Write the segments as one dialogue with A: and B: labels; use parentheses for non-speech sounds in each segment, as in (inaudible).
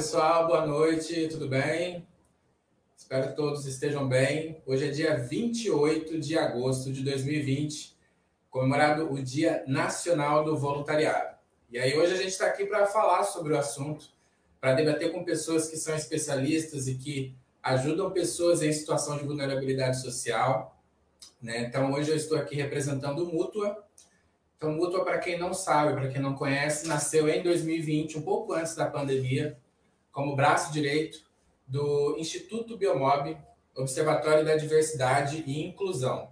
A: pessoal, boa noite, tudo bem? Espero que todos estejam bem. Hoje é dia 28 de agosto de 2020, comemorado o Dia Nacional do Voluntariado. E aí, hoje a gente está aqui para falar sobre o assunto, para debater com pessoas que são especialistas e que ajudam pessoas em situação de vulnerabilidade social. Né? Então, hoje eu estou aqui representando o Mútua. Então, Mútua, para quem não sabe, para quem não conhece, nasceu em 2020, um pouco antes da pandemia, como braço direito do Instituto Biomob, Observatório da Diversidade e Inclusão.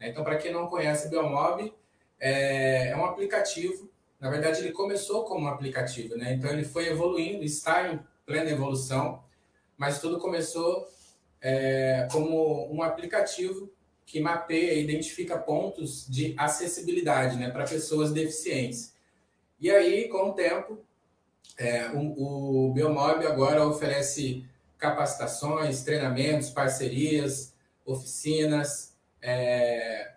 A: Então, para quem não conhece, o Biomob é, é um aplicativo. Na verdade, ele começou como um aplicativo, né? Então, ele foi evoluindo, está em plena evolução, mas tudo começou é, como um aplicativo que mapeia e identifica pontos de acessibilidade né, para pessoas deficientes. E aí, com o tempo, é, o, o Biomob agora oferece capacitações, treinamentos, parcerias, oficinas. É,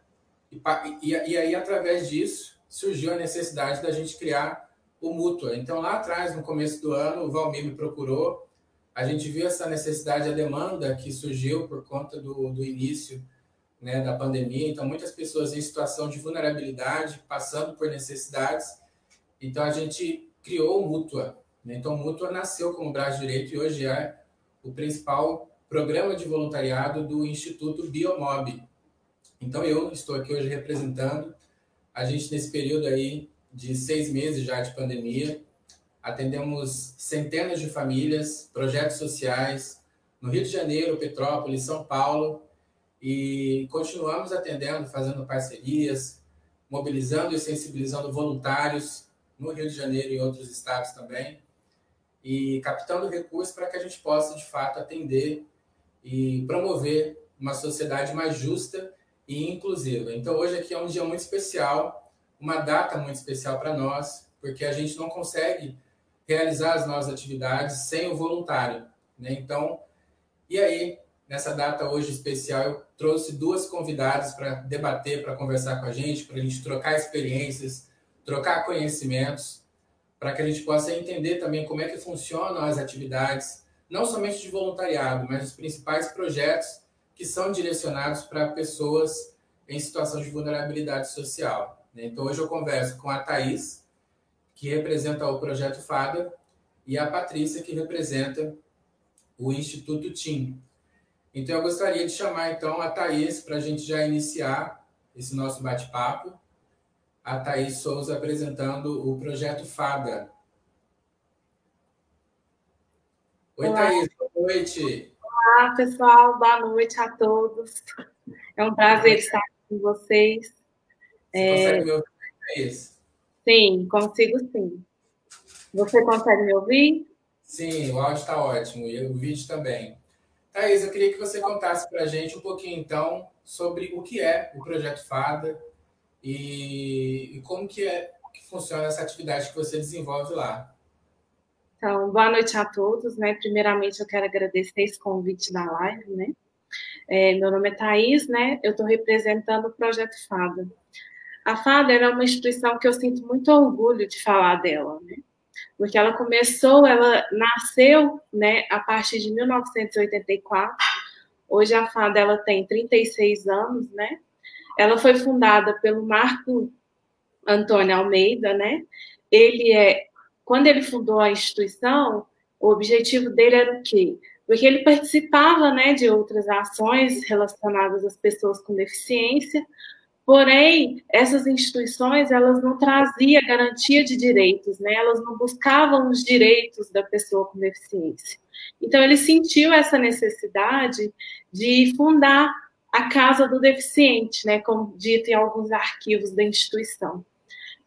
A: e, e, e, aí, através disso, surgiu a necessidade da gente criar o Mútua. Então, lá atrás, no começo do ano, o Valmir me procurou. A gente viu essa necessidade, a demanda que surgiu por conta do, do início né, da pandemia. Então, muitas pessoas em situação de vulnerabilidade, passando por necessidades. Então, a gente criou o Mútua. Né? Então, o Mútua nasceu como braço direito e hoje é o principal programa de voluntariado do Instituto Biomob. Então, eu estou aqui hoje representando a gente nesse período aí de seis meses já de pandemia. Atendemos centenas de famílias, projetos sociais no Rio de Janeiro, Petrópolis, São Paulo e continuamos atendendo, fazendo parcerias, mobilizando e sensibilizando voluntários no Rio de Janeiro e em outros estados também, e captando recursos para que a gente possa, de fato, atender e promover uma sociedade mais justa e inclusiva. Então, hoje aqui é um dia muito especial, uma data muito especial para nós, porque a gente não consegue realizar as nossas atividades sem o voluntário. Né? Então, e aí, nessa data hoje especial, eu trouxe duas convidadas para debater, para conversar com a gente, para a gente trocar experiências, trocar conhecimentos, para que a gente possa entender também como é que funcionam as atividades, não somente de voluntariado, mas os principais projetos que são direcionados para pessoas em situação de vulnerabilidade social. Né? Então, hoje eu converso com a Thais, que representa o Projeto FADA, e a Patrícia, que representa o Instituto TIM. Então, eu gostaria de chamar, então, a Thais para a gente já iniciar esse nosso bate-papo a Thaís Souza apresentando o projeto FADA. Oi, Olá. Thaís, boa noite.
B: Olá, pessoal, boa noite a todos. É um prazer estar com vocês.
A: Você é... consegue me ouvir, Thaís?
B: Sim, consigo sim. Você consegue me ouvir?
A: Sim, o áudio está ótimo e o vídeo também. Thaís, eu queria que você contasse para a gente um pouquinho, então, sobre o que é o Projeto FADA, e, e como que, é, que funciona essa atividade que você desenvolve lá.
B: Então, boa noite a todos, né? Primeiramente, eu quero agradecer esse convite da live, né? É, meu nome é Thaís, né? Eu estou representando o Projeto FADA. A FADA é uma instituição que eu sinto muito orgulho de falar dela, né? Porque ela começou, ela nasceu, né, a partir de 1984. Hoje a FADA ela tem 36 anos, né? Ela foi fundada pelo Marco Antônio Almeida, né? Ele é, quando ele fundou a instituição, o objetivo dele era o quê? Porque ele participava, né, de outras ações relacionadas às pessoas com deficiência, porém essas instituições elas não traziam garantia de direitos, né? Elas não buscavam os direitos da pessoa com deficiência. Então ele sentiu essa necessidade de fundar a casa do deficiente, né, como dito em alguns arquivos da instituição.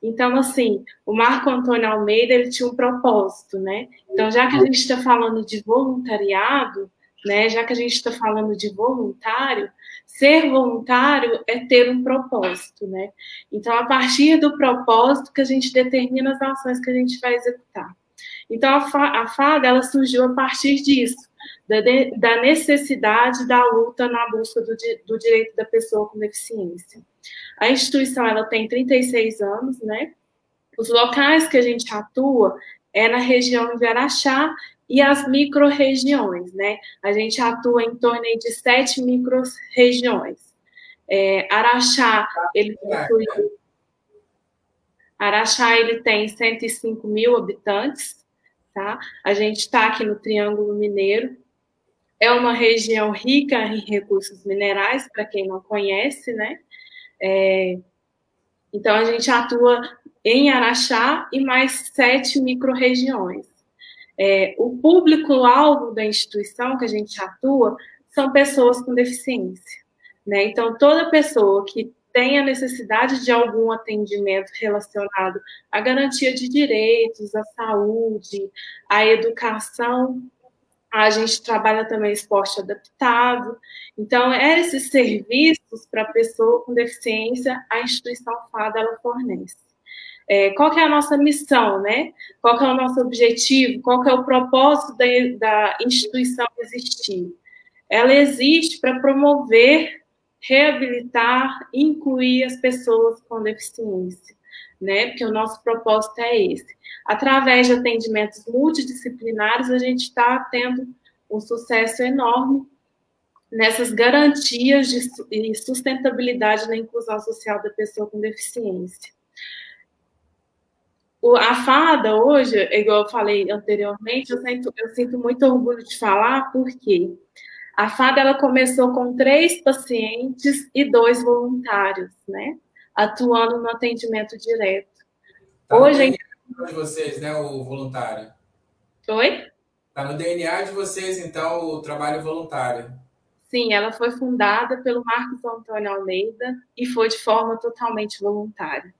B: Então, assim, o Marco Antônio Almeida ele tinha um propósito, né? Então, já que a gente está falando de voluntariado, né, já que a gente está falando de voluntário, ser voluntário é ter um propósito, né? Então, a partir do propósito que a gente determina as ações que a gente vai executar. Então, a, a FADA ela surgiu a partir disso, da, de, da necessidade da luta na busca do, do direito da pessoa com deficiência. A instituição ela tem 36 anos, né? Os locais que a gente atua é na região de Araxá e as micro-regiões, né? A gente atua em torno de sete micro-regiões. É, Araxá, ele possui... Araxá, ele tem 105 mil habitantes, tá? A gente está aqui no Triângulo Mineiro. É uma região rica em recursos minerais, para quem não conhece, né? É, então, a gente atua em Araxá e mais sete micro-regiões. É, o público-alvo da instituição que a gente atua são pessoas com deficiência. Né? Então, toda pessoa que tem a necessidade de algum atendimento relacionado à garantia de direitos, à saúde, à educação, a gente trabalha também esporte adaptado. Então, esses serviços para pessoa com deficiência, a instituição FADA ela fornece. É, qual que é a nossa missão, né? Qual que é o nosso objetivo? Qual que é o propósito da, da instituição existir? Ela existe para promover, reabilitar, incluir as pessoas com deficiência, né? Porque o nosso propósito é esse. Através de atendimentos multidisciplinares, a gente está tendo um sucesso enorme nessas garantias de sustentabilidade na inclusão social da pessoa com deficiência a fada hoje, igual eu falei anteriormente, eu sinto, eu sinto muito orgulho de falar, porque a fada ela começou com três pacientes e dois voluntários, né? Atuando no atendimento direto.
A: Tá hoje no DNA de vocês, né, o voluntário?
B: Oi?
A: Tá no DNA de vocês, então, o trabalho voluntário.
B: Sim, ela foi fundada pelo Marcos Antônio Almeida e foi de forma totalmente voluntária.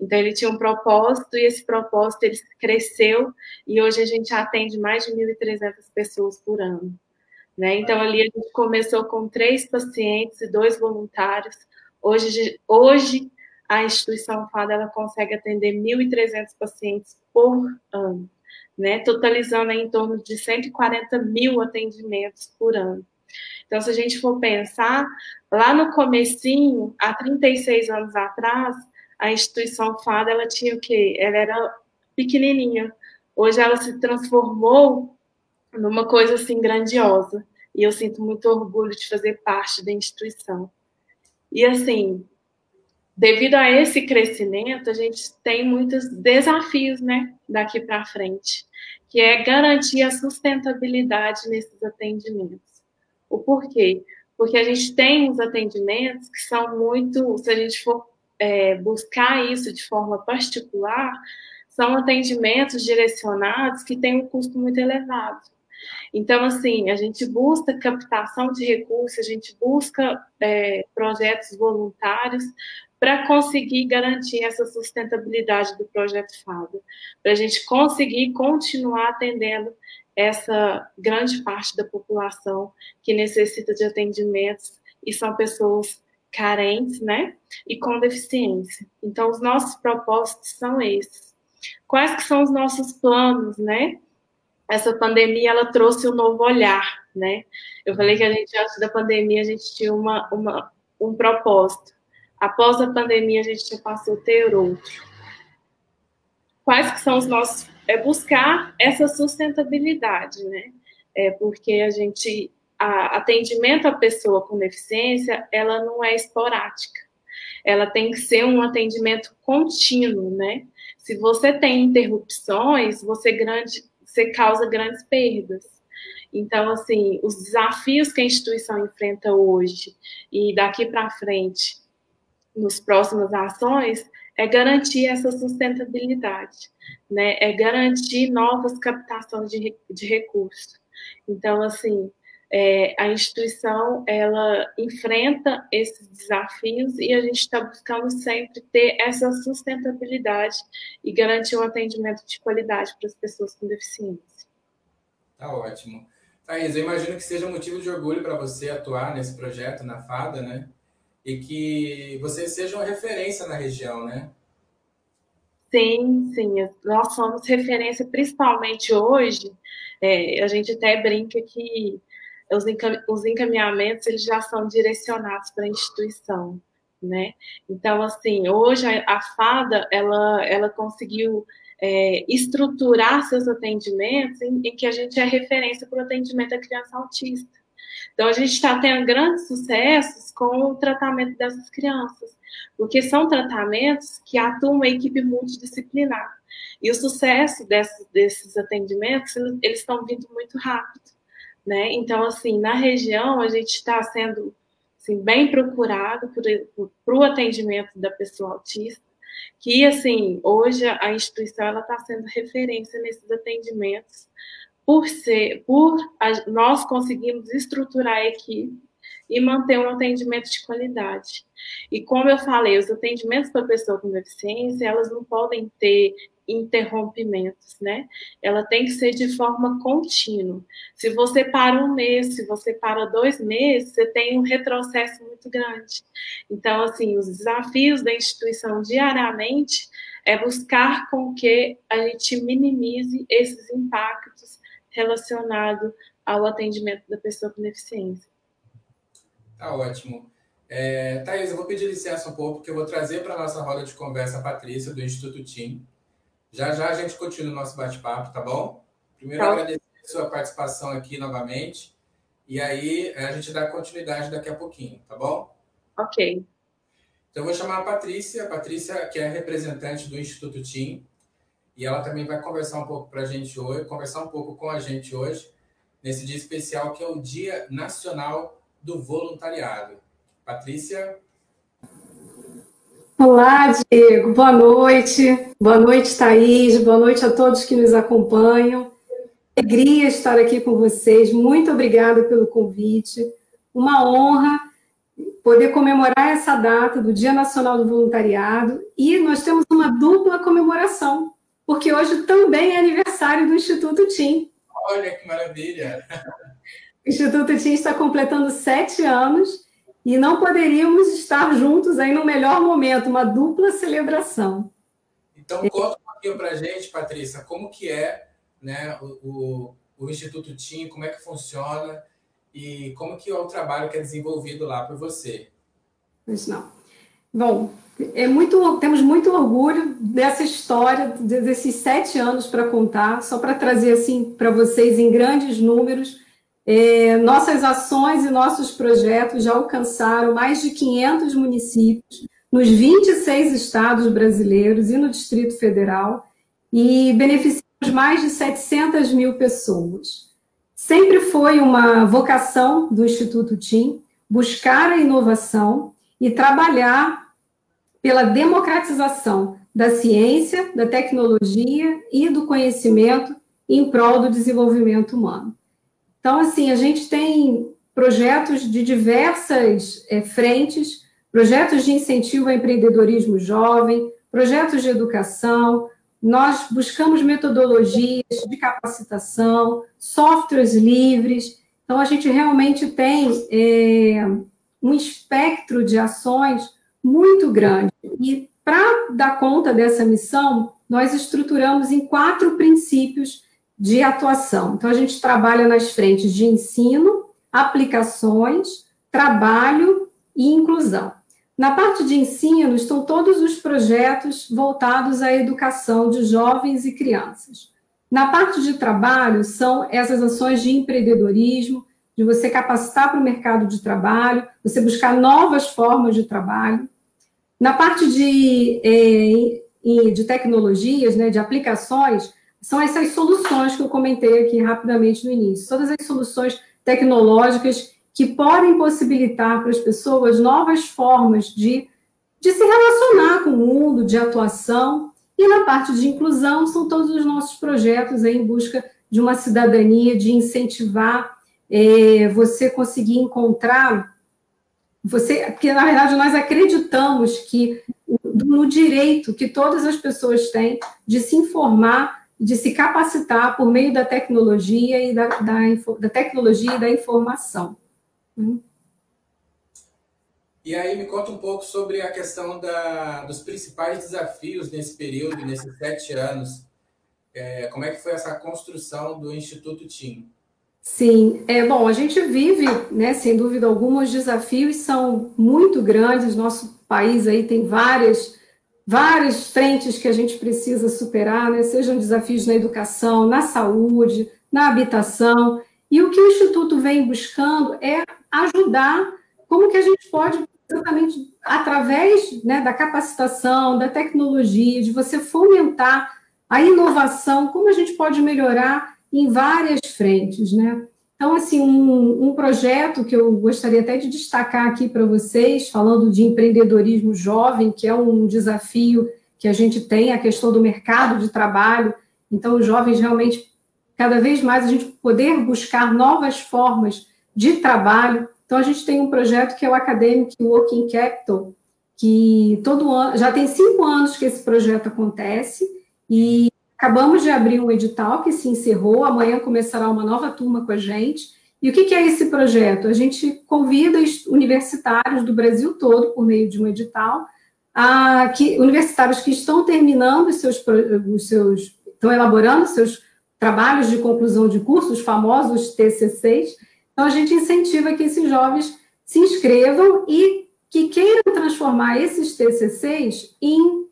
B: Então, ele tinha um propósito e esse propósito ele cresceu e hoje a gente atende mais de 1.300 pessoas por ano. Né? Então, ali a gente começou com três pacientes e dois voluntários. Hoje, hoje a instituição FADA ela consegue atender 1.300 pacientes por ano, né? totalizando em torno de 140 mil atendimentos por ano. Então, se a gente for pensar, lá no comecinho, há 36 anos atrás, a instituição FADA, ela tinha o quê? Ela era pequenininha. Hoje ela se transformou numa coisa assim grandiosa. E eu sinto muito orgulho de fazer parte da instituição. E assim, devido a esse crescimento, a gente tem muitos desafios, né, daqui para frente, que é garantir a sustentabilidade nesses atendimentos. O porquê? Porque a gente tem uns atendimentos que são muito, se a gente for é, buscar isso de forma particular, são atendimentos direcionados que têm um custo muito elevado. Então, assim, a gente busca captação de recursos, a gente busca é, projetos voluntários para conseguir garantir essa sustentabilidade do projeto FADA, para a gente conseguir continuar atendendo essa grande parte da população que necessita de atendimentos e são pessoas carentes, né? E com deficiência. Então, os nossos propósitos são esses. Quais que são os nossos planos, né? Essa pandemia, ela trouxe um novo olhar, né? Eu falei que a gente, antes da pandemia, a gente tinha uma, uma, um propósito. Após a pandemia, a gente já passou a ter outro. Quais que são os nossos... É buscar essa sustentabilidade, né? É porque a gente a atendimento à pessoa com deficiência, ela não é esporádica. Ela tem que ser um atendimento contínuo, né? Se você tem interrupções, você, grande, você causa grandes perdas. Então, assim, os desafios que a instituição enfrenta hoje e daqui para frente, nos próximas ações, é garantir essa sustentabilidade, né? É garantir novas captações de, de recursos. Então, assim, é, a instituição ela enfrenta esses desafios e a gente está buscando sempre ter essa sustentabilidade e garantir um atendimento de qualidade para as pessoas com deficiência.
A: Tá ótimo. Thaís, eu imagino que seja um motivo de orgulho para você atuar nesse projeto na FADA, né? E que você seja uma referência na região, né?
B: Sim, sim. Nós somos referência, principalmente hoje. É, a gente até brinca que os, os encaminhamentos eles já são direcionados para a instituição, né? Então, assim, hoje a, a FADA, ela, ela conseguiu é, estruturar seus atendimentos em, em, que a gente é referência para o atendimento à criança autista. Então, a gente está tendo grandes sucessos com o tratamento dessas crianças, porque são tratamentos que atuam uma equipe multidisciplinar. E o sucesso desses, desses atendimentos, eles estão vindo muito rápido. Né? Então, assim, na região, a gente está sendo assim, bem procurado para o atendimento da pessoa autista, que, assim, hoje a instituição está sendo referência nesses atendimentos, por ser, por a, nós conseguimos estruturar a equipe e manter um atendimento de qualidade. E como eu falei, os atendimentos para pessoa com deficiência, elas não podem ter interrompimentos, né? Ela tem que ser de forma contínua. Se você para um mês, se você para dois meses, você tem um retrocesso muito grande. Então, assim, os desafios da instituição diariamente é buscar com que a gente minimize esses impactos relacionados ao atendimento da pessoa com deficiência.
A: Tá ótimo. É, Thaís, eu vou pedir licença um pouco, porque eu vou trazer para a nossa roda de conversa a Patrícia, do Instituto TIM. Já já a gente continua o nosso bate-papo, tá bom? Primeiro, tá. agradecer a sua participação aqui novamente. E aí a gente dá continuidade daqui a pouquinho, tá bom?
B: Ok.
A: Então, eu vou chamar a Patrícia, a Patrícia, que é representante do Instituto TIM, e ela também vai conversar um pouco para a gente hoje, conversar um pouco com a gente hoje, nesse dia especial que é o Dia Nacional do Voluntariado. Patrícia?
C: Olá, Diego. Boa noite. Boa noite, Thaís. Boa noite a todos que nos acompanham. Alegria estar aqui com vocês. Muito obrigada pelo convite. Uma honra poder comemorar essa data do Dia Nacional do Voluntariado e nós temos uma dupla comemoração, porque hoje também é aniversário do Instituto TIM.
A: Olha que maravilha!
C: O Instituto TIM está completando sete anos e não poderíamos estar juntos aí no melhor momento, uma dupla celebração.
A: Então, conta um pouquinho para a gente, Patrícia, como que é né, o, o, o, Instituto TIM, como é que funciona e como que é o trabalho que é desenvolvido lá por você.
C: Pois não. Bom, é muito, temos muito orgulho dessa história, desses sete anos para contar, só para trazer assim para vocês em grandes números é, nossas ações e nossos projetos já alcançaram mais de 500 municípios nos 26 estados brasileiros e no Distrito Federal e beneficiamos mais de 700 mil pessoas. Sempre foi uma vocação do Instituto TIM buscar a inovação e trabalhar pela democratização da ciência, da tecnologia e do conhecimento em prol do desenvolvimento humano. Então, assim, a gente tem projetos de diversas é, frentes, projetos de incentivo ao empreendedorismo jovem, projetos de educação, nós buscamos metodologias de capacitação, softwares livres. Então, a gente realmente tem é, um espectro de ações muito grande. E para dar conta dessa missão, nós estruturamos em quatro princípios de atuação. Então, a gente trabalha nas frentes de ensino, aplicações, trabalho e inclusão. Na parte de ensino estão todos os projetos voltados à educação de jovens e crianças. Na parte de trabalho são essas ações de empreendedorismo, de você capacitar para o mercado de trabalho, você buscar novas formas de trabalho. Na parte de, eh, de tecnologias, né, de aplicações, são essas soluções que eu comentei aqui rapidamente no início. Todas as soluções tecnológicas que podem possibilitar para as pessoas novas formas de, de se relacionar com o mundo, de atuação. E na parte de inclusão, são todos os nossos projetos em busca de uma cidadania, de incentivar é, você conseguir encontrar. Você, porque na verdade nós acreditamos que no direito que todas as pessoas têm de se informar de se capacitar por meio da tecnologia e da, da, da tecnologia e da informação. Hum?
A: E aí me conta um pouco sobre a questão da, dos principais desafios nesse período, nesses sete anos. É, como é que foi essa construção do Instituto TIM?
C: Sim, é bom. A gente vive, né, sem dúvida alguma, os desafios são muito grandes. Nosso país aí tem várias várias frentes que a gente precisa superar, né? sejam desafios na educação, na saúde, na habitação. E o que o Instituto vem buscando é ajudar como que a gente pode, exatamente através né, da capacitação, da tecnologia, de você fomentar a inovação, como a gente pode melhorar em várias frentes, né? Então, assim, um, um projeto que eu gostaria até de destacar aqui para vocês, falando de empreendedorismo jovem, que é um desafio que a gente tem, a questão do mercado de trabalho. Então, os jovens realmente, cada vez mais, a gente poder buscar novas formas de trabalho. Então, a gente tem um projeto que é o Academic Working Capital, que todo ano, já tem cinco anos que esse projeto acontece, e Acabamos de abrir um edital que se encerrou, amanhã começará uma nova turma com a gente. E o que, é esse projeto? A gente convida universitários do Brasil todo, por meio de um edital, a, que, universitários que estão terminando os seus, os seus, estão elaborando seus trabalhos de conclusão de curso, os famosos TCCs. Então, a gente incentiva que esses jovens se inscrevam e que queiram transformar esses TCCs em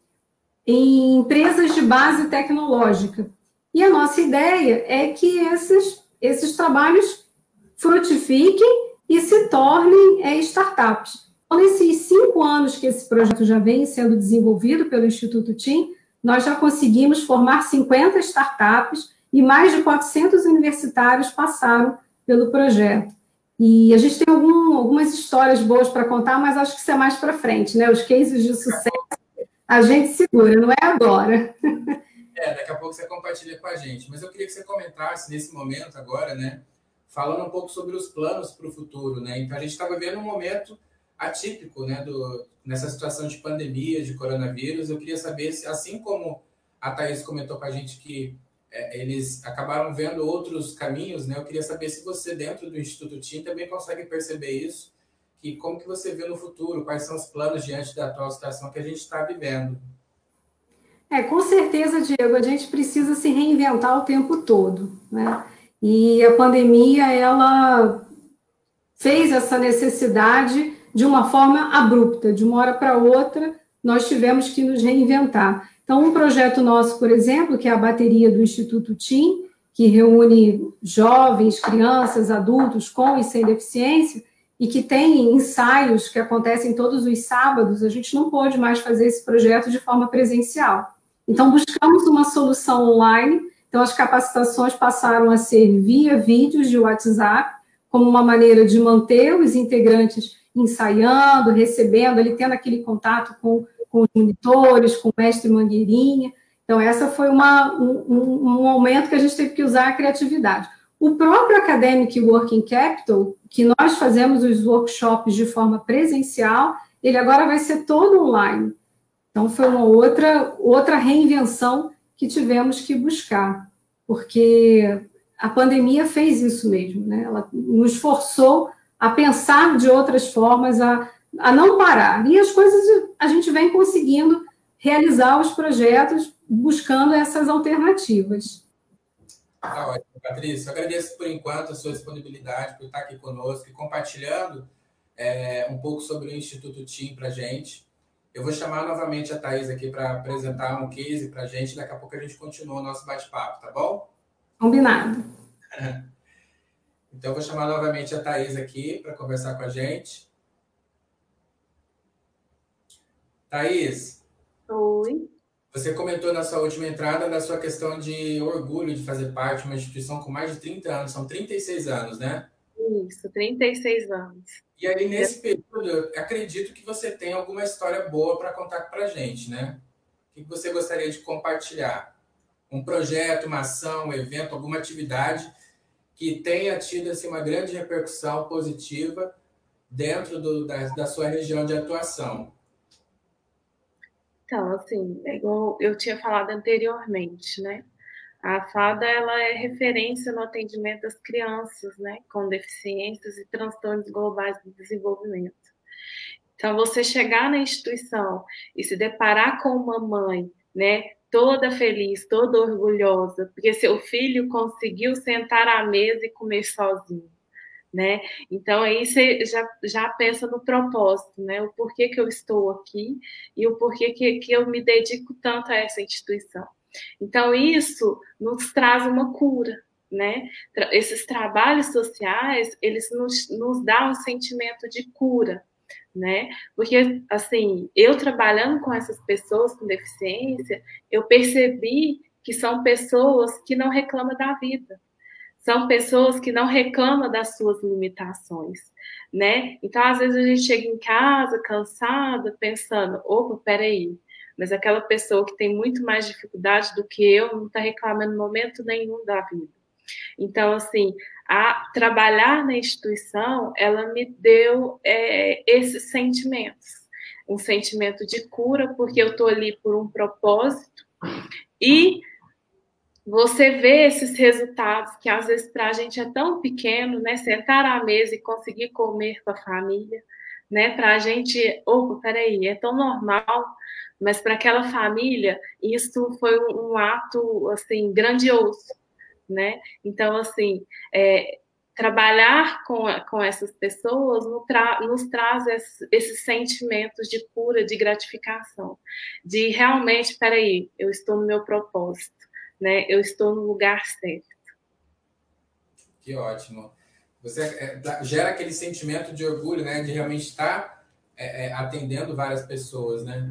C: em empresas de base tecnológica. E a nossa ideia é que esses, esses trabalhos frutifiquem e se tornem é, startups. Então, nesses cinco anos que esse projeto já vem sendo desenvolvido pelo Instituto TIM, nós já conseguimos formar 50 startups e mais de 400 universitários passaram pelo projeto. E a gente tem algum, algumas histórias boas para contar, mas acho que isso é mais para frente, né? Os cases de sucesso a gente segura, não é agora. (laughs)
A: É, daqui a pouco você compartilha com a gente. Mas eu queria que você comentasse nesse momento agora, né? Falando um pouco sobre os planos para o futuro, né? Então a gente está vivendo um momento atípico, né? Do, nessa situação de pandemia, de coronavírus. Eu queria saber se, assim como a Thaís comentou com a gente que é, eles acabaram vendo outros caminhos, né? Eu queria saber se você, dentro do Instituto TIM, também consegue perceber isso e como que você vê no futuro, quais são os planos diante da atual situação que a gente está vivendo.
C: É, com certeza, Diego, a gente precisa se reinventar o tempo todo, né? E a pandemia, ela fez essa necessidade de uma forma abrupta, de uma hora para outra, nós tivemos que nos reinventar. Então, um projeto nosso, por exemplo, que é a bateria do Instituto TIM, que reúne jovens, crianças, adultos com e sem deficiência, e que tem ensaios que acontecem todos os sábados, a gente não pode mais fazer esse projeto de forma presencial. Então, buscamos uma solução online. Então, as capacitações passaram a ser via vídeos de WhatsApp, como uma maneira de manter os integrantes ensaiando, recebendo, ali tendo aquele contato com, com os monitores, com o mestre Mangueirinha. Então, essa foi uma, um, um momento que a gente teve que usar a criatividade. O próprio Academic Working Capital, que nós fazemos os workshops de forma presencial, ele agora vai ser todo online. Então, foi uma outra, outra reinvenção que tivemos que buscar, porque a pandemia fez isso mesmo, né? Ela nos forçou a pensar de outras formas, a, a não parar. E as coisas a gente vem conseguindo realizar os projetos buscando essas alternativas.
A: Tá Patrícia. Agradeço por enquanto a sua disponibilidade, por estar aqui conosco e compartilhando é, um pouco sobre o Instituto TIM para a gente. Eu vou chamar novamente a Thais aqui para apresentar um case para a gente. Daqui a pouco a gente continua o nosso bate-papo, tá bom?
C: Combinado. (laughs)
A: Então, eu vou chamar novamente a Thais aqui para conversar com a gente. Thaís.
B: Oi.
A: Você comentou na sua última entrada da sua questão de orgulho de fazer parte de uma instituição com mais de 30 anos, são 36 anos, né?
B: Isso, 36 anos.
A: E aí, nesse período, acredito que você tem alguma história boa para contar para a gente, né? O que você gostaria de compartilhar? Um projeto, uma ação, um evento, alguma atividade que tenha tido assim, uma grande repercussão positiva dentro do, da, da sua região de atuação.
B: Então, assim, é igual eu tinha falado anteriormente, né? A FADA ela é referência no atendimento das crianças, né, com deficiências e transtornos globais do desenvolvimento. Então, você chegar na instituição e se deparar com uma mãe, né, toda feliz, toda orgulhosa, porque seu filho conseguiu sentar à mesa e comer sozinho, né? Então aí você já, já pensa no propósito, né? O porquê que eu estou aqui e o porquê que, que eu me dedico tanto a essa instituição. Então isso nos traz uma cura, né? Esses trabalhos sociais, eles nos, nos dão um sentimento de cura, né? Porque, assim, eu trabalhando com essas pessoas com deficiência, eu percebi que são pessoas que não reclamam da vida, são pessoas que não reclamam das suas limitações, né? Então, às vezes a gente chega em casa cansada, pensando, opa, peraí, mas aquela pessoa que tem muito mais dificuldade do que eu não está reclamando momento nenhum da vida. Então, assim, a trabalhar na instituição, ela me deu é, esses sentimentos, um sentimento de cura, porque eu estou ali por um propósito e você vê esses resultados que às vezes para a gente é tão pequeno, né? Sentar à mesa e conseguir comer com a família, né? Para a gente, opa, peraí, é tão normal, mas para aquela família isso foi um, ato assim grandioso, né? Então assim, é, trabalhar com, com essas pessoas nos, tra nos traz esses, esses, sentimentos de cura, de gratificação, de realmente, peraí, eu estou no meu propósito né? Eu estou no lugar certo.
A: Que ótimo. Você é, gera aquele sentimento de orgulho, né? De realmente estar é, é, atendendo várias pessoas, né?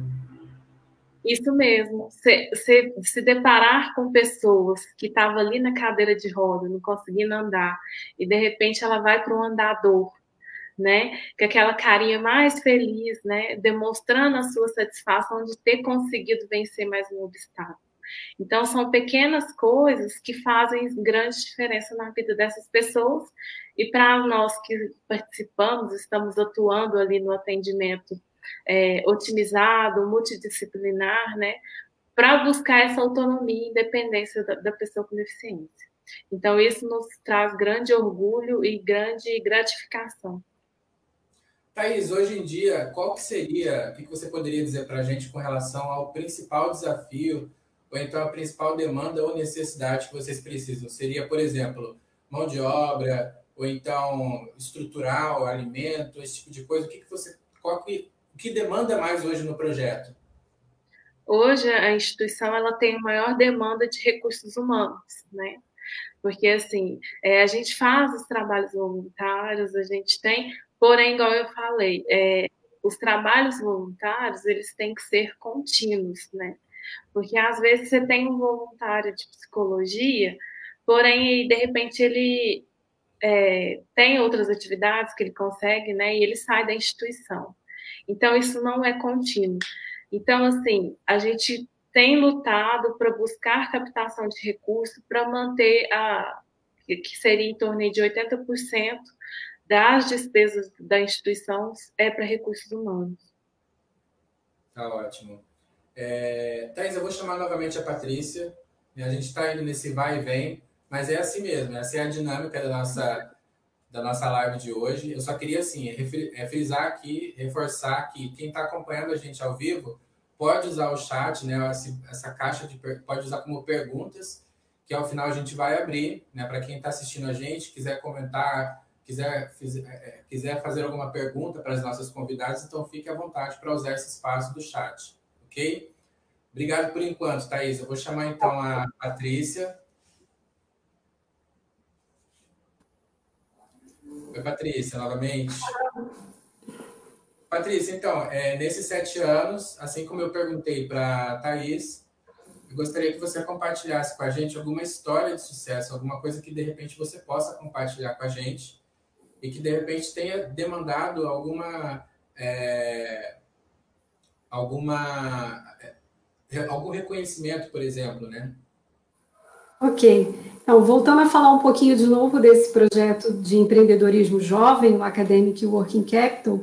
B: Isso mesmo. Se, se, se deparar com pessoas que estavam ali na cadeira de roda, não conseguindo andar, e de repente ela vai para um andador, né? Com aquela carinha mais feliz, né? Demonstrando a sua satisfação de ter conseguido vencer mais um obstáculo. Então, são pequenas coisas que fazem grande diferença na vida dessas pessoas. E para nós que participamos, estamos atuando ali no atendimento é, otimizado, multidisciplinar, né? Para buscar essa autonomia e independência da, da pessoa com deficiência. Então, isso nos traz grande orgulho e grande gratificação.
A: Thaís, hoje em dia, qual que seria, o que você poderia dizer para a gente com relação ao principal desafio ou então a principal demanda ou necessidade que vocês precisam? Seria, por exemplo, mão de obra, ou então estrutural, alimento, esse tipo de coisa? O que, que você. Qual que, o que demanda mais hoje no projeto?
B: Hoje a instituição ela tem maior demanda de recursos humanos, né? Porque assim, é, a gente faz os trabalhos voluntários, a gente tem, porém, igual eu falei, é, os trabalhos voluntários eles têm que ser contínuos, né? Porque às vezes você tem um voluntário de psicologia, porém, de repente, ele é, tem outras atividades que ele consegue, né? E ele sai da instituição. Então, isso não é contínuo. Então, assim, a gente tem lutado para buscar captação de recursos para manter a que seria em torno de 80% das despesas da instituição é para recursos humanos.
A: Tá ótimo. É, eu vou chamar novamente a Patrícia. A gente está indo nesse vai e vem, mas é assim mesmo. Essa é a dinâmica da nossa, da nossa live de hoje. Eu só queria, assim, é, frisar aqui, reforçar que quem está acompanhando a gente ao vivo pode usar o chat, né? Essa, caixa de pode usar como perguntas, que ao final a gente vai abrir, né? Para quem está assistindo a gente, quiser comentar, quiser, é, é, quiser fazer alguma pergunta para as nossas convidadas, então fique à vontade para usar esse espaço do chat ok? Obrigado por enquanto, Thaís. Eu vou chamar então a Patrícia. Oi, Patrícia, novamente. Patrícia, então, é, nesses sete anos, assim como eu perguntei para a Thaís, eu gostaria que você compartilhasse com a gente alguma história de sucesso, alguma coisa que de repente você possa compartilhar com a gente e que de repente tenha demandado alguma é, alguma é, algum reconhecimento, por exemplo, né?
C: Ok. Então, voltando a falar um pouquinho de novo desse projeto de empreendedorismo jovem, o Academic Working Capital,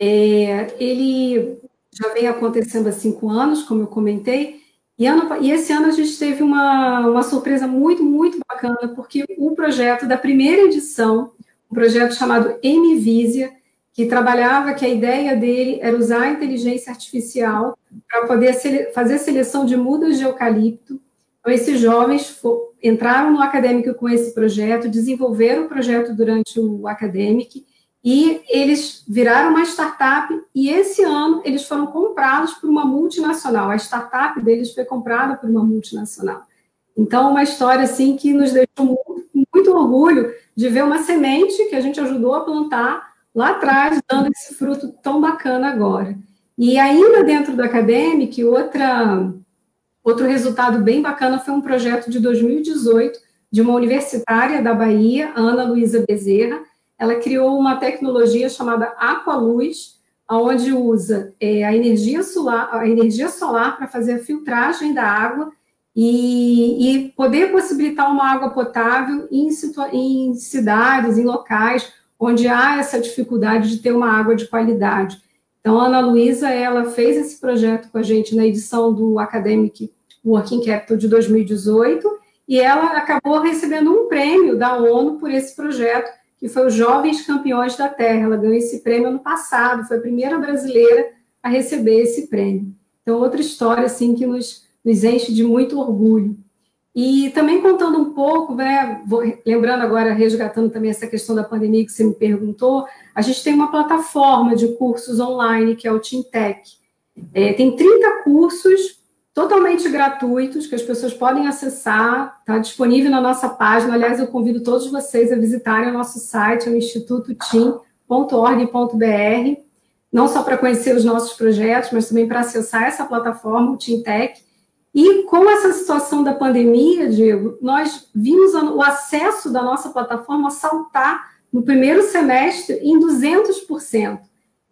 C: é, ele já vem acontecendo há cinco anos, como eu comentei, e, ano, e esse ano a gente teve uma, uma surpresa muito, muito bacana, porque o projeto da primeira edição, um projeto chamado MVisia, que trabalhava que a ideia dele era usar a inteligência artificial para poder fazer seleção de mudas de eucalipto. Então, esses jovens entraram no Academic com esse projeto, desenvolveram o projeto durante o Academic e eles viraram uma startup e esse ano eles foram comprados por uma multinacional. A startup deles foi comprada por uma multinacional. Então, uma história assim que nos deixou muito, muito orgulho de ver uma semente que a gente ajudou a plantar lá atrás, dando esse fruto tão bacana agora. E ainda dentro do Academic, outra, outro resultado bem bacana foi um projeto de 2018 de uma universitária da Bahia, Ana Luísa Bezerra. Ela criou uma tecnologia chamada Aqualuz, onde usa é, a energia solar, a energia solar para fazer a filtragem da água e, e poder possibilitar uma água potável em, em cidades, em locais onde há essa dificuldade de ter uma água de qualidade. Então, a Ana Luísa, ela fez esse projeto com a gente na edição do Academic Working Capital de 2018, e ela acabou recebendo um prêmio da ONU por esse projeto, que foi os Jovens Campeões da Terra. Ela ganhou esse prêmio ano passado, foi a primeira brasileira a receber esse prêmio. Então, outra história, assim, que nos, nos enche de muito orgulho. E também contando um pouco, né, vou, lembrando agora, resgatando também essa questão da pandemia que você me perguntou, a gente tem uma plataforma de cursos online, que é o Teamtech. É, tem 30 cursos totalmente gratuitos que as pessoas podem acessar, está disponível na nossa página. Aliás, eu convido todos vocês a visitarem o nosso site, é o institutoteam.org.br, não só para conhecer os nossos projetos, mas também para acessar essa plataforma, o Teamtech. E com essa situação da pandemia, Diego, nós vimos o acesso da nossa plataforma saltar no primeiro semestre em 200%.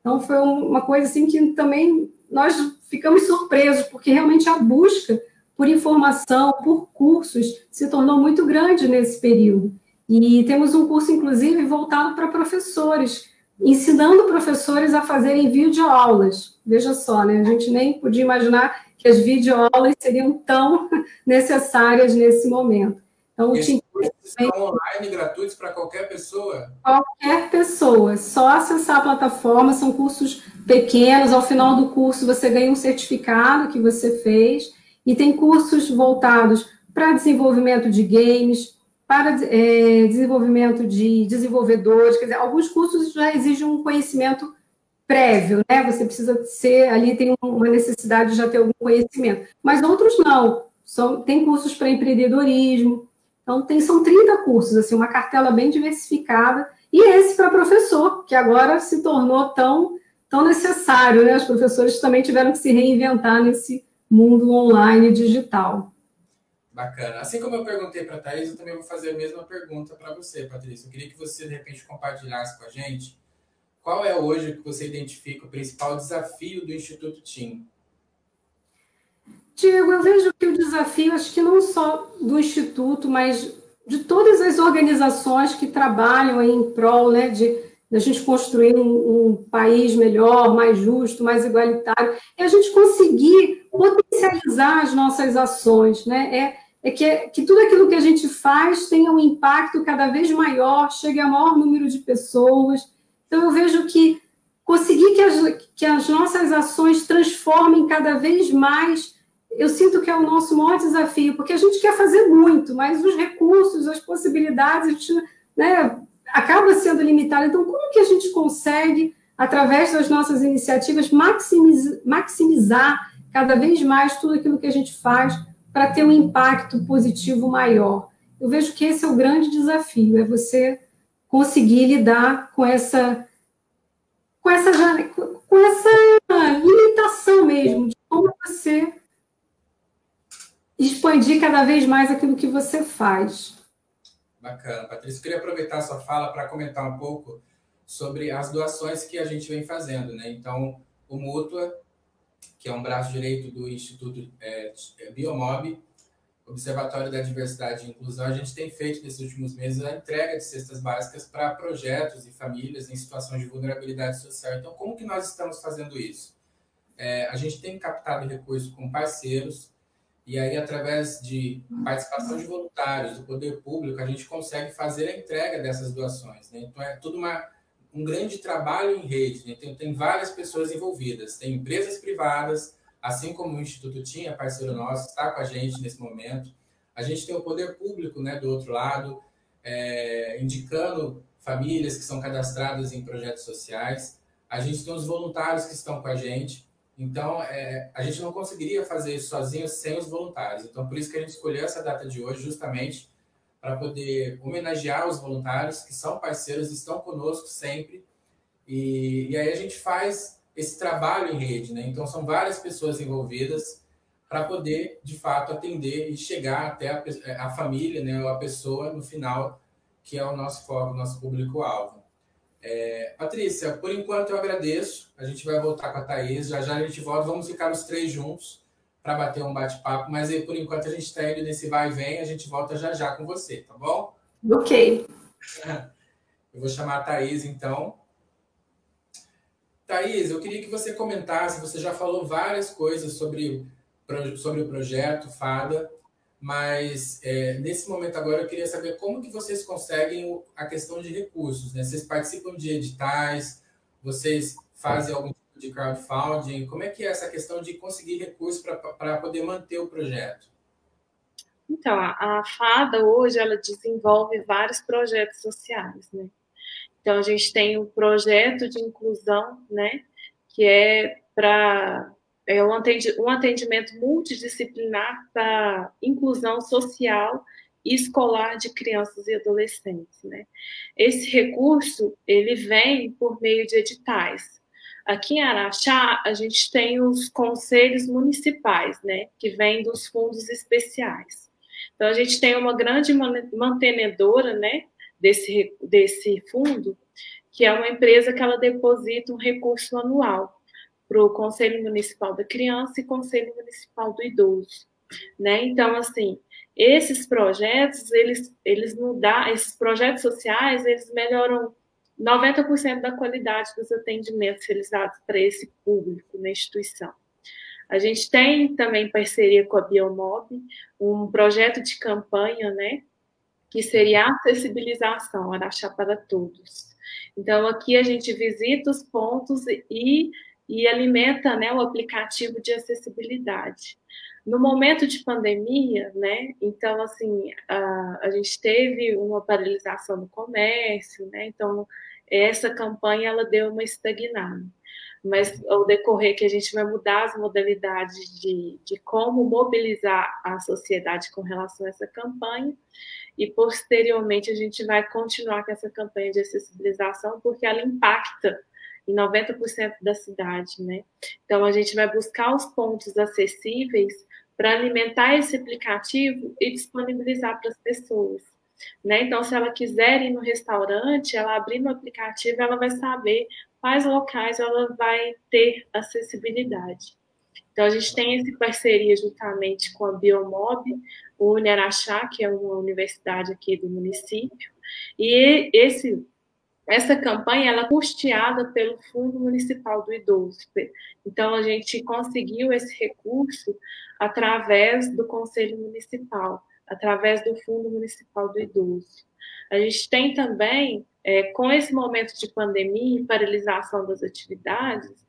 C: Então, foi uma coisa assim que também nós ficamos surpresos, porque realmente a busca por informação, por cursos, se tornou muito grande nesse período. E temos um curso, inclusive, voltado para professores, ensinando professores a fazerem videoaulas. Veja só, né? A gente nem podia imaginar que as videoaulas seriam tão (laughs) necessárias nesse momento.
A: Então, o Esses estão online gratuitos para qualquer pessoa?
C: Qualquer pessoa, só acessar a plataforma, são cursos pequenos, ao final do curso você ganha um certificado que você fez, e tem cursos voltados para desenvolvimento de games, para é, desenvolvimento de desenvolvedores, quer dizer, alguns cursos já exigem um conhecimento prévio, né? Você precisa ser ali tem uma necessidade de já ter algum conhecimento. Mas outros não. São, tem cursos para empreendedorismo. Então tem são 30 cursos, assim, uma cartela bem diversificada. E esse para professor, que agora se tornou tão tão necessário, né? Os professores também tiveram que se reinventar nesse mundo online digital.
A: Bacana. Assim como eu perguntei para a Thais, eu também vou fazer a mesma pergunta para você, Patrícia. Eu queria que você, de repente, compartilhasse com a gente qual é hoje que você identifica o principal desafio do Instituto TIM?
C: Diego, eu vejo que o desafio, acho que não só do Instituto, mas de todas as organizações que trabalham em prol né, de a gente construir um, um, país melhor, mais justo, mais igualitário, é a gente conseguir potencializar as nossas ações, né? É, é que, que tudo aquilo que a gente faz tenha um impacto cada vez maior, chegue a maior número de pessoas, então, eu vejo que conseguir que as, que as nossas ações transformem cada vez mais, eu sinto que é o nosso maior desafio, porque a gente quer fazer muito, mas os recursos, as possibilidades, a gente né, acaba sendo limitado. Então, como que a gente consegue, através das nossas iniciativas, maximizar, maximizar cada vez mais tudo aquilo que a gente faz para ter um impacto positivo maior? Eu vejo que esse é o grande desafio, é você conseguir lidar com essa com essa com essa limitação mesmo de como você expandir cada vez mais aquilo que você faz.
A: Bacana, Patrícia. Eu queria aproveitar a sua fala para comentar um pouco sobre as doações que a gente vem fazendo, né? Então, o Mútua, que é um braço direito do Instituto é, Biomob, Observatório da Diversidade e Inclusão, a gente tem feito nesses últimos meses a entrega de cestas básicas para projetos e famílias em situação de vulnerabilidade social. Então, como que nós estamos fazendo isso? É, a gente tem captado recursos com parceiros e aí, através de participação de voluntários, do poder público, a gente consegue fazer a entrega dessas doações. Né? Então, é tudo uma, um grande trabalho em rede. Né? Tem, tem várias pessoas envolvidas. Tem empresas privadas, assim como o Instituto tinha, parceiro nosso, está com a gente nesse momento. a gente tem o poder público né, do outro lado, é, indicando famílias que são cadastradas em projetos sociais, a gente tem os voluntários que estão com a gente, então é, a gente não conseguiria fazer isso sozinho sem os voluntários. Então, por isso que a gente escolheu essa data de hoje, justamente para poder homenagear os voluntários que são parceiros, estão conosco sempre, e, e aí a gente faz esse trabalho em rede, né? Então, são várias pessoas envolvidas para poder, de fato, atender e chegar até a, a família, né, ou a pessoa no final, que é o nosso foco, o nosso público-alvo. É, Patrícia, por enquanto eu agradeço. A gente vai voltar com a Thaís, já já a gente volta, vamos ficar os três juntos para bater um bate-papo, mas aí, por enquanto a gente está indo nesse vai e vem, a gente volta já já com você, tá bom?
C: Ok. (laughs)
A: Eu vou chamar a Thaís, então. Thaís, eu queria que você comentasse, você já falou várias coisas sobre, sobre o projeto FADA, mas é, nesse momento agora eu queria saber como que vocês conseguem a questão de recursos, né? Vocês participam de editais, vocês fazem algum tipo de crowdfunding, como é que é essa questão de conseguir recursos para poder manter o projeto?
B: Então, a, a FADA hoje, ela desenvolve vários projetos sociais, né? Então, a gente tem o projeto de inclusão, né, que é para é um atendimento multidisciplinar para inclusão social e escolar de crianças e adolescentes, né? Esse recurso, ele vem por meio de editais. Aqui em Araxá, a gente tem os conselhos municipais, né, que vêm dos fundos especiais. Então, a gente tem uma grande mantenedora, né, desse, desse fundo, que é uma empresa que ela deposita um recurso anual para o Conselho Municipal da Criança e Conselho Municipal do Idoso, né? Então, assim, esses projetos, eles, eles mudam, esses projetos sociais, eles melhoram 90% da qualidade dos atendimentos realizados para esse público na instituição. A gente tem também parceria com a Biomob, um projeto de campanha, né, que seria a acessibilização, Araxá para todos. Então, aqui a gente visita os pontos e, e alimenta né, o aplicativo de acessibilidade. No momento de pandemia, né, então, assim, a, a gente teve uma paralisação do comércio, né, então, essa campanha, ela deu uma estagnada mas ao decorrer que a gente vai mudar as modalidades de, de como mobilizar a sociedade com relação a essa campanha, e posteriormente a gente vai continuar com essa campanha de acessibilização, porque ela impacta em 90% da cidade, né? Então a gente vai buscar os pontos acessíveis para alimentar esse aplicativo e disponibilizar para as pessoas. Né? Então, se ela quiser ir no restaurante, ela abrir no aplicativo, ela vai saber quais locais ela vai ter acessibilidade. Então, a gente tem essa parceria juntamente com a Biomob, o Uniraxá, que é uma universidade aqui do município, e esse, essa campanha ela é custeada pelo Fundo Municipal do Idoso. Então, a gente conseguiu esse recurso através do Conselho Municipal, através do Fundo Municipal do Idoso. A gente tem também, é, com esse momento de pandemia e paralisação das atividades,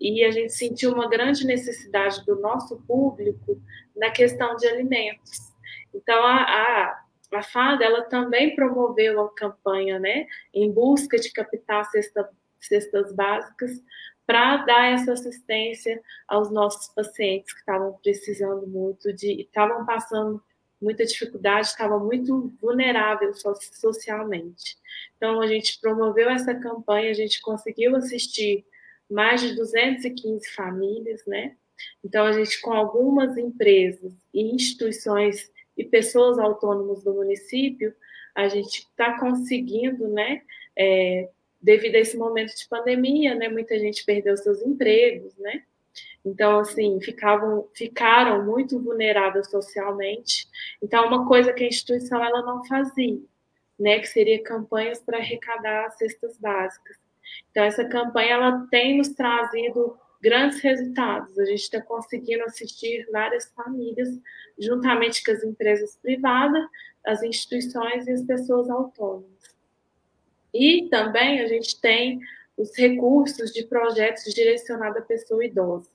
B: e a gente sentiu uma grande necessidade do nosso público na questão de alimentos. Então, a, a, a ela também promoveu a campanha né, em busca de captar cesta, cestas básicas para dar essa assistência aos nossos pacientes que estavam precisando muito de, estavam passando muita dificuldade, estavam muito vulneráveis socialmente. Então, a gente promoveu essa campanha, a gente conseguiu assistir mais de 215 famílias, né? Então, a gente, com algumas empresas e instituições e pessoas autônomas do município, a gente está conseguindo, né? É, devido a esse momento de pandemia, né? Muita gente perdeu seus empregos, né? Então, assim, ficavam, ficaram muito vulneráveis socialmente. Então, uma coisa que a instituição ela não fazia, né? Que seria campanhas para arrecadar cestas básicas. Então, essa campanha ela tem nos trazido grandes resultados. A gente está conseguindo assistir várias famílias, juntamente com as empresas privadas, as instituições e as pessoas autônomas. E também a gente tem os recursos de projetos direcionados à pessoa idosa.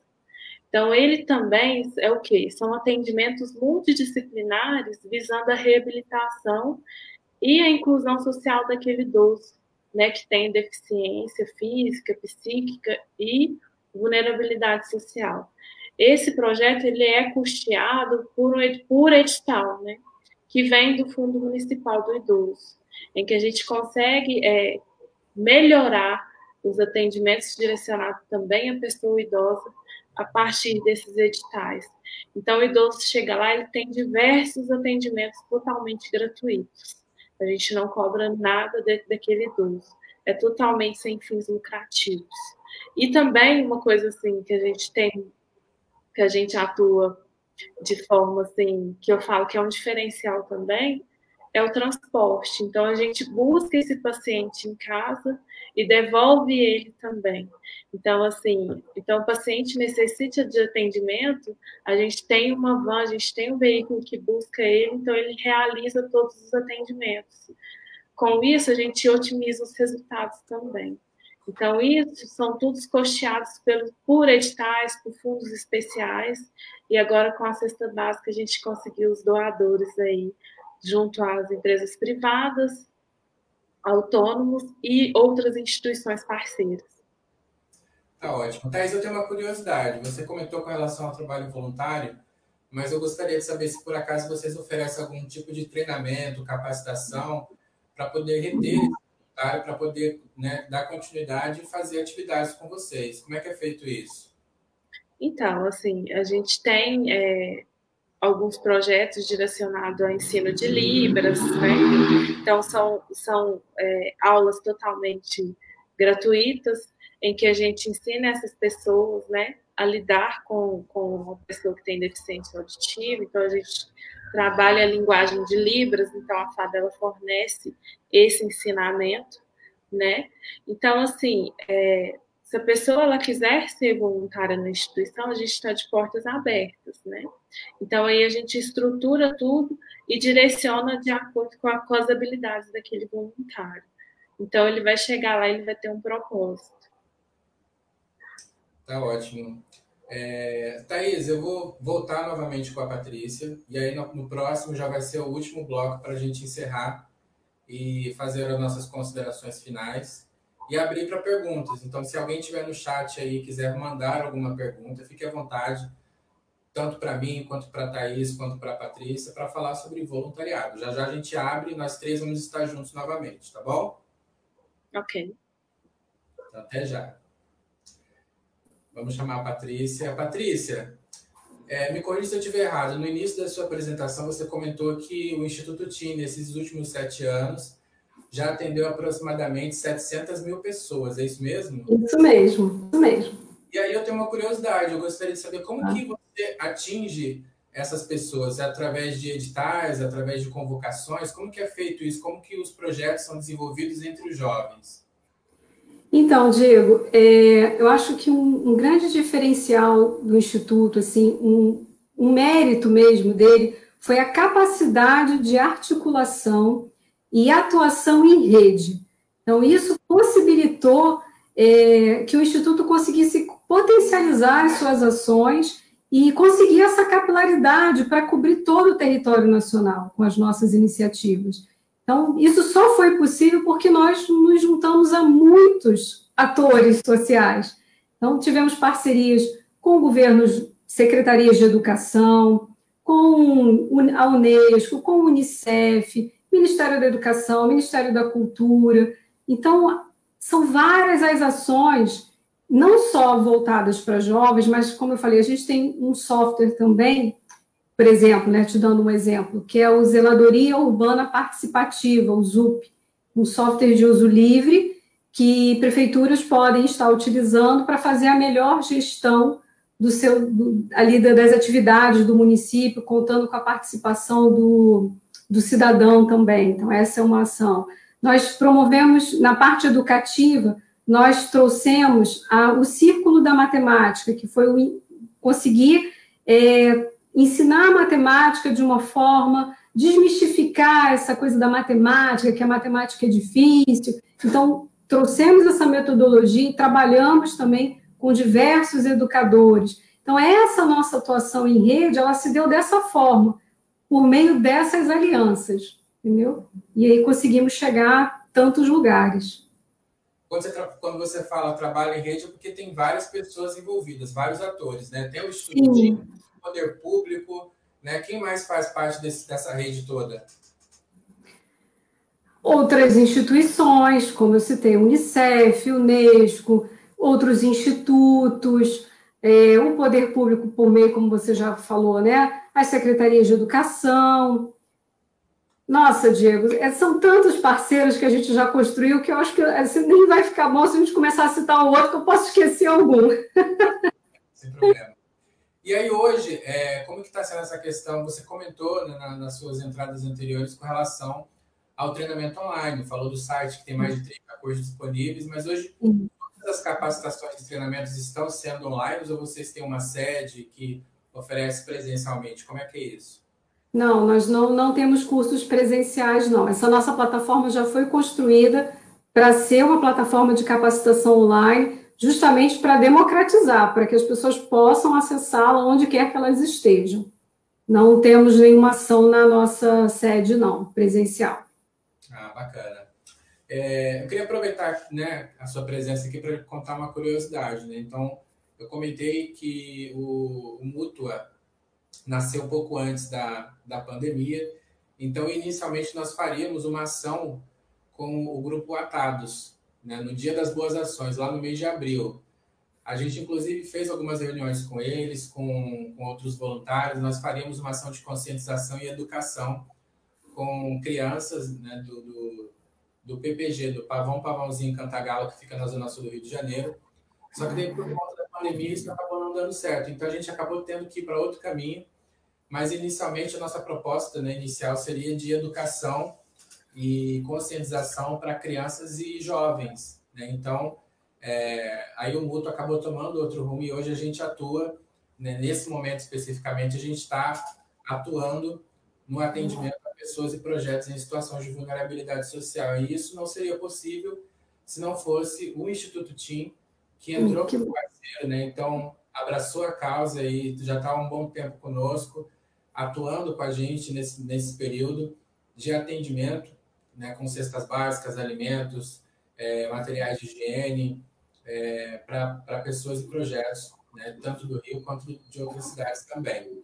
B: Então, ele também é o quê? São atendimentos multidisciplinares visando a reabilitação e a inclusão social daquele idoso, né, que tem deficiência física, psíquica e vulnerabilidade social. Esse projeto ele é custeado por, por edital, né, que vem do Fundo Municipal do Idoso, em que a gente consegue é, melhorar os atendimentos direcionados também à pessoa idosa a partir desses editais. Então, o idoso chega lá, ele tem diversos atendimentos totalmente gratuitos. A gente não cobra nada de, daquele idoso. É totalmente sem fins lucrativos. E também uma coisa assim que a gente tem, que a gente atua de forma assim, que eu falo que é um diferencial também, é o transporte. Então, a gente busca esse paciente em casa e devolve ele também. Então, assim, então o paciente necessita de atendimento, a gente tem uma van, a gente tem um veículo que busca ele, então ele realiza todos os atendimentos. Com isso, a gente otimiza os resultados também. Então, isso são todos costeados pelo, por editais, por fundos especiais, e agora com a cesta básica a gente conseguiu os doadores aí junto às empresas privadas, autônomos e outras instituições parceiras.
A: Tá ótimo. Thais, eu tenho uma curiosidade. Você comentou com relação ao trabalho voluntário, mas eu gostaria de saber se por acaso vocês oferecem algum tipo de treinamento, capacitação, para poder reter esse voluntário, para poder né, dar continuidade e fazer atividades com vocês. Como é que é feito isso?
B: Então, assim, a gente tem é, alguns projetos direcionados ao ensino de Libras, né? Então, são, são é, aulas totalmente gratuitas, em que a gente ensina essas pessoas, né, a lidar com, com uma pessoa que tem deficiência auditiva. Então, a gente trabalha a linguagem de Libras, então a FAD ela fornece esse ensinamento, né? Então, assim, é, se a pessoa ela quiser ser voluntária na instituição, a gente está de portas abertas, né? Então aí a gente estrutura tudo e direciona de acordo com, a, habilidades daquele voluntário. Então ele vai chegar lá ele vai ter um propósito.
A: Tá ótimo. É, Thaís, eu vou voltar novamente com a Patrícia, e aí no, no próximo já vai ser o último bloco para a gente encerrar e fazer as nossas considerações finais e abrir para perguntas. Então, se alguém tiver no chat aí quiser mandar alguma pergunta, fique à vontade, tanto para mim, quanto para a Thaís, quanto para a Patrícia, para falar sobre voluntariado. Já já a gente abre e nós três vamos estar juntos novamente, tá bom?
B: Ok.
A: Então, até já. Vamos chamar a Patrícia. Patrícia, é, me corrija se eu estiver errado. No início da sua apresentação, você comentou que o Instituto TIM, nesses últimos sete anos, já atendeu aproximadamente 700 mil pessoas, é isso mesmo?
C: Isso mesmo, isso mesmo.
A: E aí eu tenho uma curiosidade, eu gostaria de saber como ah. que você atinge essas pessoas? É através de editais, através de convocações? Como que é feito isso? Como que os projetos são desenvolvidos entre os jovens?
C: Então, Diego, é, eu acho que um, um, grande diferencial do Instituto, assim, um, um mérito mesmo dele, foi a capacidade de articulação e atuação em rede. Então, isso possibilitou é, que o Instituto conseguisse potencializar as suas ações e conseguir essa capilaridade para cobrir todo o território nacional com as nossas iniciativas. Então, isso só foi possível porque nós nos juntamos a muitos atores sociais. Então, tivemos parcerias com governos, secretarias de educação, com a Unesco, com o Unicef, Ministério da Educação, Ministério da Cultura. Então, são várias as ações, não só voltadas para jovens, mas, como eu falei, a gente tem um software também, por exemplo, né, te dando um exemplo, que é o Zeladoria Urbana Participativa, o ZUP, um software de uso livre que prefeituras podem estar utilizando para fazer a melhor gestão do seu do, ali das atividades do município, contando com a participação do, do cidadão também. Então, essa é uma ação. Nós promovemos, na parte educativa, nós trouxemos a, o Círculo da Matemática, que foi o, conseguir é, ensinar a matemática de uma forma, desmistificar essa coisa da matemática, que a matemática é difícil. Então, trouxemos essa metodologia e trabalhamos também com diversos educadores. Então, essa nossa atuação em rede, ela se deu dessa forma, por meio dessas alianças, entendeu? E aí conseguimos chegar a tantos lugares.
A: Quando você, quando você fala trabalho em rede, é porque tem várias pessoas envolvidas, vários atores, né? Tem o estudo de poder público, né? Quem mais faz parte desse, dessa rede toda?
C: Outras instituições, como eu citei, Unicef, Unesco, outros institutos, é, o poder público por meio, como você já falou, né? As secretarias de educação. Nossa, Diego, é, são tantos parceiros que a gente já construiu que eu acho que assim, nem vai ficar bom se a gente começar a citar o outro, que eu posso esquecer algum.
A: Sem problema. E aí, hoje, é, como que está sendo essa questão? Você comentou né, nas suas entradas anteriores com relação ao treinamento online, falou do site que tem mais de 30 cursos disponíveis, mas hoje todas as capacitações de treinamentos estão sendo online ou vocês têm uma sede que oferece presencialmente? Como é que é isso?
C: Não, nós não, não temos cursos presenciais, não. Essa nossa plataforma já foi construída para ser uma plataforma de capacitação online justamente para democratizar, para que as pessoas possam acessá-la onde quer que elas estejam. Não temos nenhuma ação na nossa sede, não, presencial.
A: Ah, bacana. É, eu queria aproveitar né, a sua presença aqui para contar uma curiosidade. Né? Então, eu comentei que o, o Mútua nasceu um pouco antes da, da pandemia. Então, inicialmente, nós faríamos uma ação com o grupo Atados, né, no Dia das Boas Ações, lá no mês de abril. A gente, inclusive, fez algumas reuniões com eles, com, com outros voluntários. Nós faríamos uma ação de conscientização e educação com crianças né, do, do, do, PPG, do Pavão Pavãozinho Cantagalo, que fica na Zona Sul do Rio de Janeiro. Só que daí, por pandemia, isso acabou não dando certo. Então, a gente acabou tendo que ir para outro caminho. Mas, inicialmente, a nossa proposta né, inicial seria de educação e conscientização para crianças e jovens. Né? Então, é, aí o Mútuo acabou tomando outro rumo e hoje a gente atua, né, nesse momento especificamente, a gente está atuando no atendimento a pessoas e projetos em situações de vulnerabilidade social. E isso não seria possível se não fosse o Instituto TIM, que entrou como né? então abraçou a causa e já está há um bom tempo conosco, atuando com a gente nesse, nesse período de atendimento né, com cestas básicas, alimentos, é, materiais de higiene, é, para pessoas e projetos, né, tanto do Rio quanto de outras cidades também.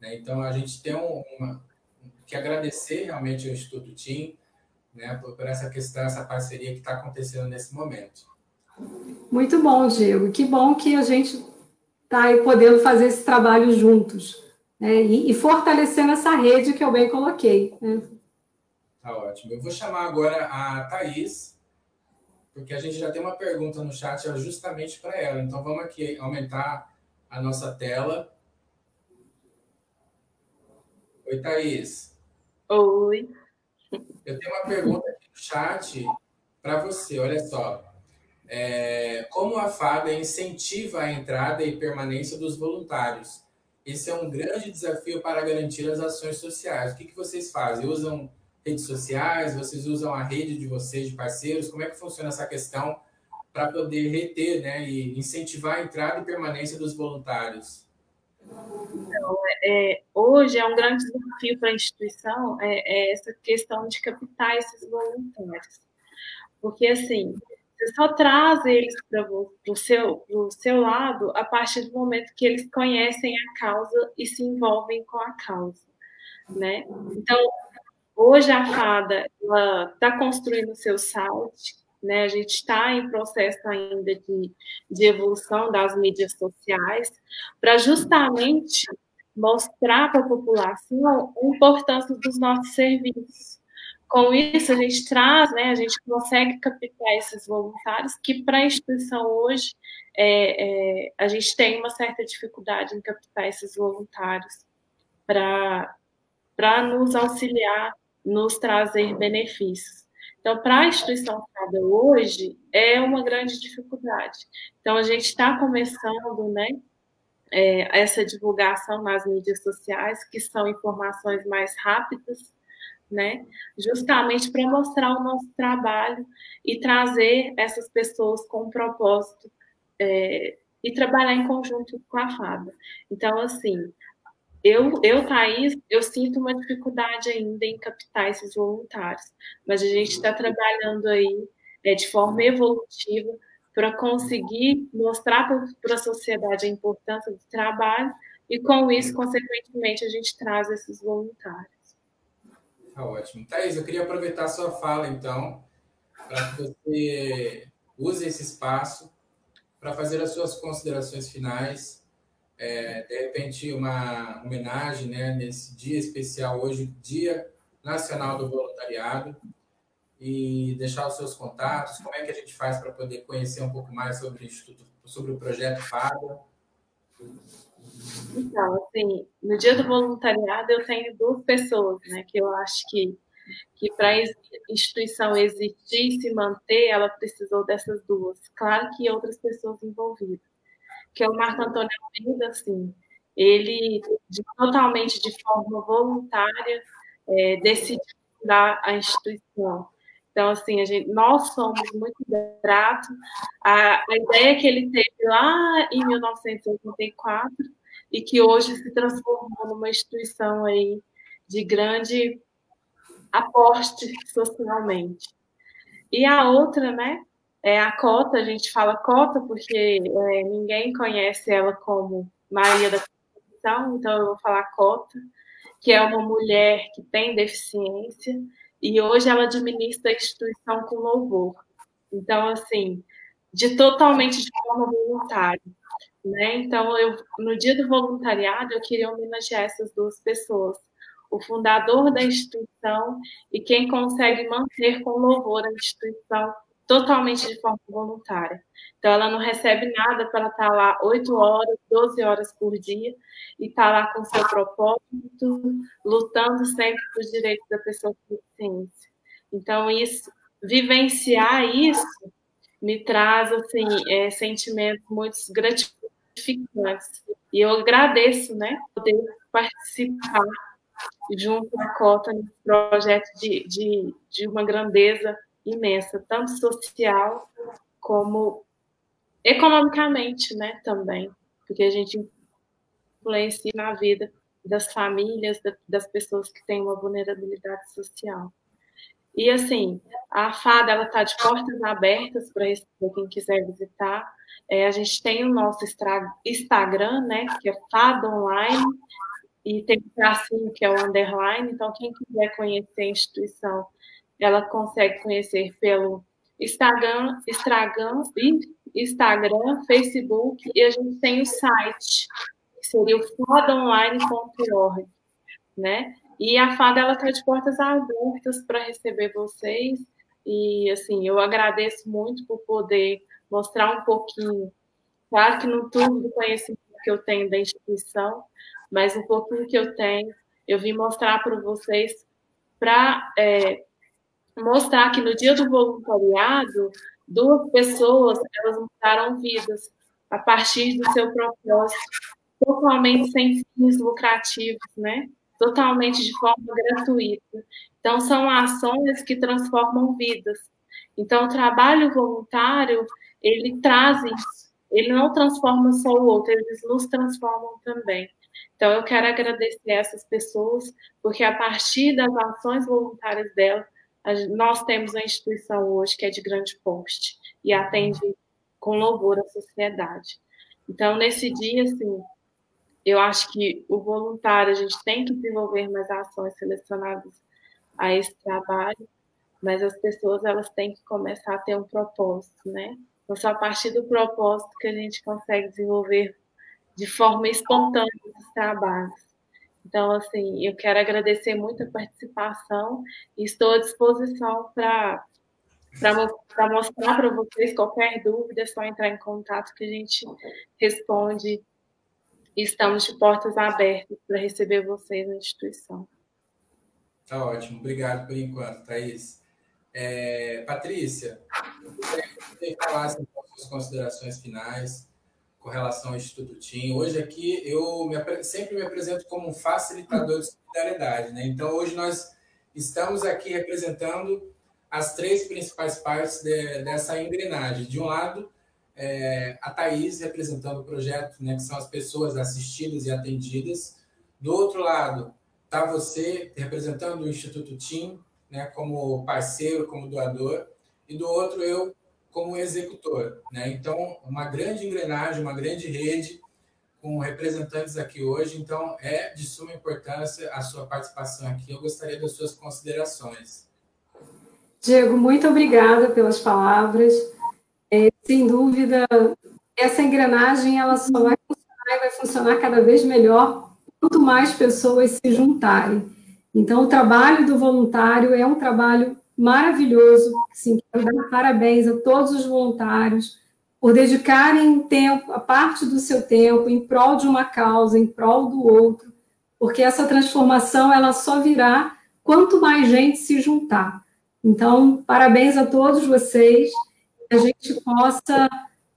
A: Né? Então, a gente tem uma, que agradecer realmente ao Instituto TIM né, por, por essa questão, essa parceria que está acontecendo nesse momento.
C: Muito bom, Diego. Que bom que a gente está aí podendo fazer esse trabalho juntos né, e, e fortalecendo essa rede que eu bem coloquei. Né?
A: Tá ótimo. Eu vou chamar agora a Thaís, porque a gente já tem uma pergunta no chat é justamente para ela. Então vamos aqui aumentar a nossa tela. Oi, Thaís.
B: Oi.
A: Eu tenho uma pergunta aqui no chat para você. Olha só. É, como a FADA incentiva a entrada e permanência dos voluntários? Esse é um grande desafio para garantir as ações sociais. O que, que vocês fazem? Usam redes sociais? Vocês usam a rede de vocês, de parceiros? Como é que funciona essa questão para poder reter né, e incentivar a entrada e permanência dos voluntários?
B: Então, é, hoje é um grande desafio para a instituição é, é essa questão de captar esses voluntários. Porque, assim, você só traz eles para o seu, seu lado a partir do momento que eles conhecem a causa e se envolvem com a causa. Né? Então, Hoje a Fada está construindo o seu site, né? A gente está em processo ainda de, de evolução das mídias sociais, para justamente mostrar para a população a importância dos nossos serviços. Com isso, a gente traz, né, a gente consegue captar esses voluntários, que para a instituição hoje, é, é, a gente tem uma certa dificuldade em captar esses voluntários para nos auxiliar nos trazer benefícios. Então, para a instituição hoje, é uma grande dificuldade. Então, a gente está começando, né, é, essa divulgação nas mídias sociais, que são informações mais rápidas, né, justamente para mostrar o nosso trabalho e trazer essas pessoas com um propósito é, e trabalhar em conjunto com a FADA. Então, assim, eu, eu, Thaís, eu sinto uma dificuldade ainda em captar esses voluntários, mas a gente está trabalhando aí é, de forma evolutiva para conseguir mostrar para a sociedade a importância do trabalho e, com isso, consequentemente, a gente traz esses voluntários.
A: Tá ótimo. Thaís, eu queria aproveitar a sua fala, então, para que você use esse espaço para fazer as suas considerações finais. É, de repente, uma homenagem né, nesse dia especial hoje, Dia Nacional do Voluntariado, e deixar os seus contatos, como é que a gente faz para poder conhecer um pouco mais sobre o Instituto, sobre o projeto FADA.
B: Então, assim, no dia do voluntariado eu tenho duas pessoas, né, que eu acho que que para a instituição existir e se manter, ela precisou dessas duas. Claro que outras pessoas envolvidas. Que é o Marco Antônio Almeida, assim, ele de, totalmente de forma voluntária é, decidiu fundar a instituição. Então, assim, a gente, nós somos muito gratos. A, a ideia que ele teve lá em 1984 e que hoje se transformou numa instituição aí de grande aporte socialmente. E a outra, né, é a Cota, a gente fala Cota porque é, ninguém conhece ela como Maria da Conceição, então eu vou falar Cota, que é uma mulher que tem deficiência e hoje ela administra a instituição com louvor. Então, assim, de totalmente de forma voluntária. Né? Então, eu, no dia do voluntariado, eu queria homenagear essas duas pessoas. O fundador da instituição e quem consegue manter com louvor a instituição totalmente de forma voluntária. Então, ela não recebe nada para estar lá 8 horas, 12 horas por dia e estar lá com seu propósito, lutando sempre pelos direitos da pessoa com deficiência. Então, isso, vivenciar isso me traz assim é, sentimentos muito gratificantes. E eu agradeço, né, poder participar junto à Cota nesse projeto de, de, de uma grandeza imensa, tanto social como economicamente, né, também, porque a gente influencia na vida das famílias, das pessoas que têm uma vulnerabilidade social. E assim, a FADA ela está de portas abertas para quem quiser visitar. É, a gente tem o nosso Instagram, né, que é FADA Online, e tem o tracinho que é o underline. Então, quem quiser conhecer a instituição ela consegue conhecer pelo Instagram, Instagram, Instagram, Facebook e a gente tem o site, que seria o fadaonline.org, né? E a Fada ela está de portas abertas para receber vocês e assim eu agradeço muito por poder mostrar um pouquinho, claro que não tudo do conhecimento que eu tenho da instituição, mas um pouquinho que eu tenho, eu vim mostrar para vocês para é, mostrar que no dia do voluntariado, duas pessoas elas mudaram vidas a partir do seu propósito, totalmente sem fins lucrativos, né? Totalmente de forma gratuita. Então, são ações que transformam vidas. Então, o trabalho voluntário, ele traz isso. Ele não transforma só o outro, eles nos transformam também. Então, eu quero agradecer essas pessoas, porque a partir das ações voluntárias delas, nós temos uma instituição hoje que é de grande porte e atende com louvor a sociedade. Então, nesse dia, assim, eu acho que o voluntário, a gente tem que desenvolver mais ações selecionadas a esse trabalho, mas as pessoas, elas têm que começar a ter um propósito, né? Então, só a partir do propósito que a gente consegue desenvolver de forma espontânea esses trabalhos. Então, assim, eu quero agradecer muito a participação e estou à disposição para para mostrar para vocês qualquer dúvida, é só entrar em contato que a gente responde. Estamos de portas abertas para receber vocês na instituição.
A: Tá ótimo, obrigado por enquanto, Thaís. É, Patrícia, você falasse então, suas considerações finais com relação ao Instituto TIM. Hoje aqui eu me, sempre me apresento como um facilitador de solidariedade. Né? Então, hoje nós estamos aqui representando as três principais partes de, dessa engrenagem. De um lado, é, a Thaís representando o projeto, né, que são as pessoas assistidas e atendidas. Do outro lado, está você representando o Instituto TIM, né, como parceiro, como doador, e do outro eu como executor. Né? Então, uma grande engrenagem, uma grande rede com representantes aqui hoje. Então, é de suma importância a sua participação aqui. Eu gostaria das suas considerações.
C: Diego, muito obrigada pelas palavras. É, sem dúvida, essa engrenagem ela só vai funcionar e vai funcionar cada vez melhor quanto mais pessoas se juntarem. Então, o trabalho do voluntário é um trabalho maravilhoso. Sim, quero dar parabéns a todos os voluntários por dedicarem tempo, a parte do seu tempo em prol de uma causa, em prol do outro, porque essa transformação ela só virá quanto mais gente se juntar. Então, parabéns a todos vocês, que a gente possa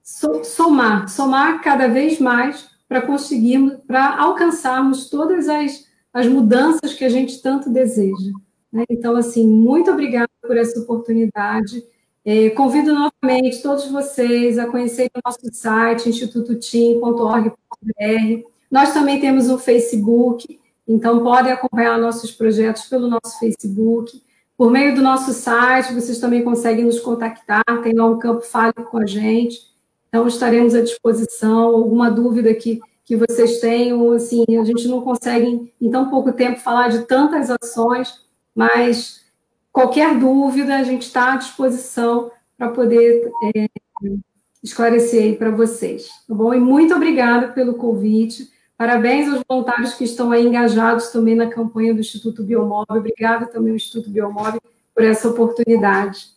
C: somar, somar cada vez mais para conseguirmos, para alcançarmos todas as, as mudanças que a gente tanto deseja. Né? Então, assim, muito obrigada por essa oportunidade. É, convido novamente todos vocês a conhecerem o nosso site, institutotim.org.br. Nós também temos um Facebook, então podem acompanhar nossos projetos pelo nosso Facebook. Por meio do nosso site, vocês também conseguem nos contactar, tem lá um campo Fale com a gente. Então, estaremos à disposição. Alguma dúvida que, que vocês tenham, assim, a gente não consegue, em tão pouco tempo, falar de tantas ações, mas Qualquer dúvida, a gente está à disposição para poder é, esclarecer para vocês, tá bom? E muito obrigada pelo convite. Parabéns aos voluntários que estão aí engajados também na campanha do Instituto Biomóvel. Obrigada também ao Instituto Biomóvel por essa oportunidade.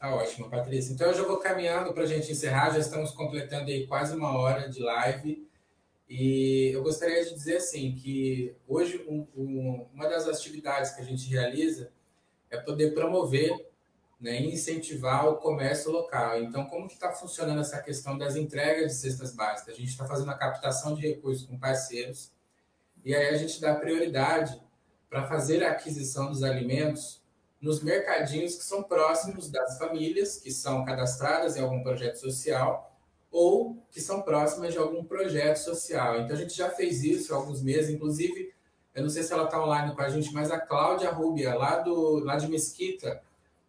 A: Tá ótimo, Patrícia. Então eu já vou caminhando para a gente encerrar, já estamos completando aí quase uma hora de live. E eu gostaria de dizer assim que hoje um, um, uma das atividades que a gente realiza é poder promover né, e incentivar o comércio local. Então, como que está funcionando essa questão das entregas de cestas básicas? A gente está fazendo a captação de recursos com parceiros e aí a gente dá prioridade para fazer a aquisição dos alimentos nos mercadinhos que são próximos das famílias que são cadastradas em algum projeto social ou que são próximas de algum projeto social. Então a gente já fez isso há alguns meses, inclusive, eu não sei se ela está online com a gente, mas a Cláudia Rubia, lá, do, lá de Mesquita,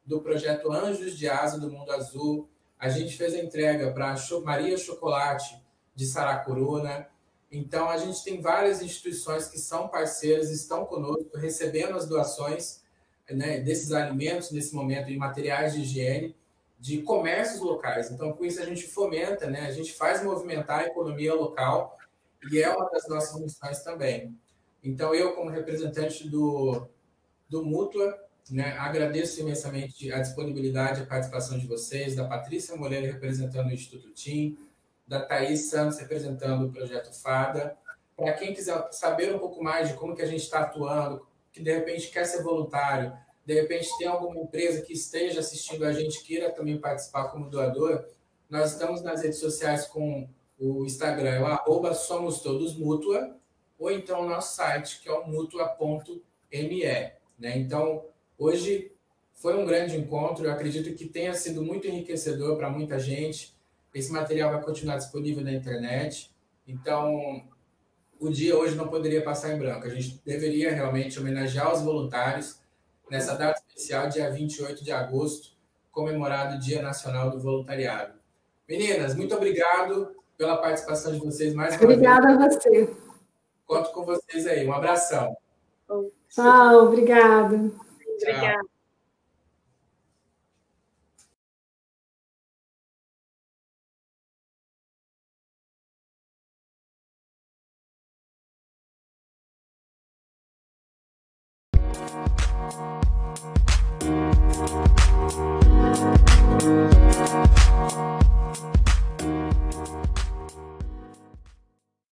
A: do projeto Anjos de Asa do Mundo Azul, a gente fez a entrega para Maria Chocolate de Saracuruna. Então a gente tem várias instituições que são parceiras, estão conosco, recebendo as doações né, desses alimentos nesse momento e materiais de higiene de comércios locais. Então, com isso, a gente fomenta, né? a gente faz movimentar a economia local e é uma das nossas missões também. Então, eu, como representante do, do Mútua, né, agradeço imensamente a disponibilidade e a participação de vocês, da Patrícia Moreira representando o Instituto TIM, da Thaís Santos representando o Projeto FADA. Para quem quiser saber um pouco mais de como que a gente está atuando, que de repente quer ser voluntário, de repente tem alguma empresa que esteja assistindo a gente, queira também participar como doador, nós estamos nas redes sociais com o Instagram, é o arroba Somos Todos Mútua, ou então o nosso site, que é o mutua.me. Né? Então, hoje foi um grande encontro, eu acredito que tenha sido muito enriquecedor para muita gente. Esse material vai continuar disponível na internet. Então, o dia hoje não poderia passar em branco. A gente deveria realmente homenagear os voluntários, nessa data especial, dia 28 de agosto, comemorado o Dia Nacional do Voluntariado. Meninas, muito obrigado pela participação de vocês mais
C: uma Obrigada vez. a você.
A: Conto com vocês aí. Um abração.
C: Tchau, obrigada.
B: Obrigada.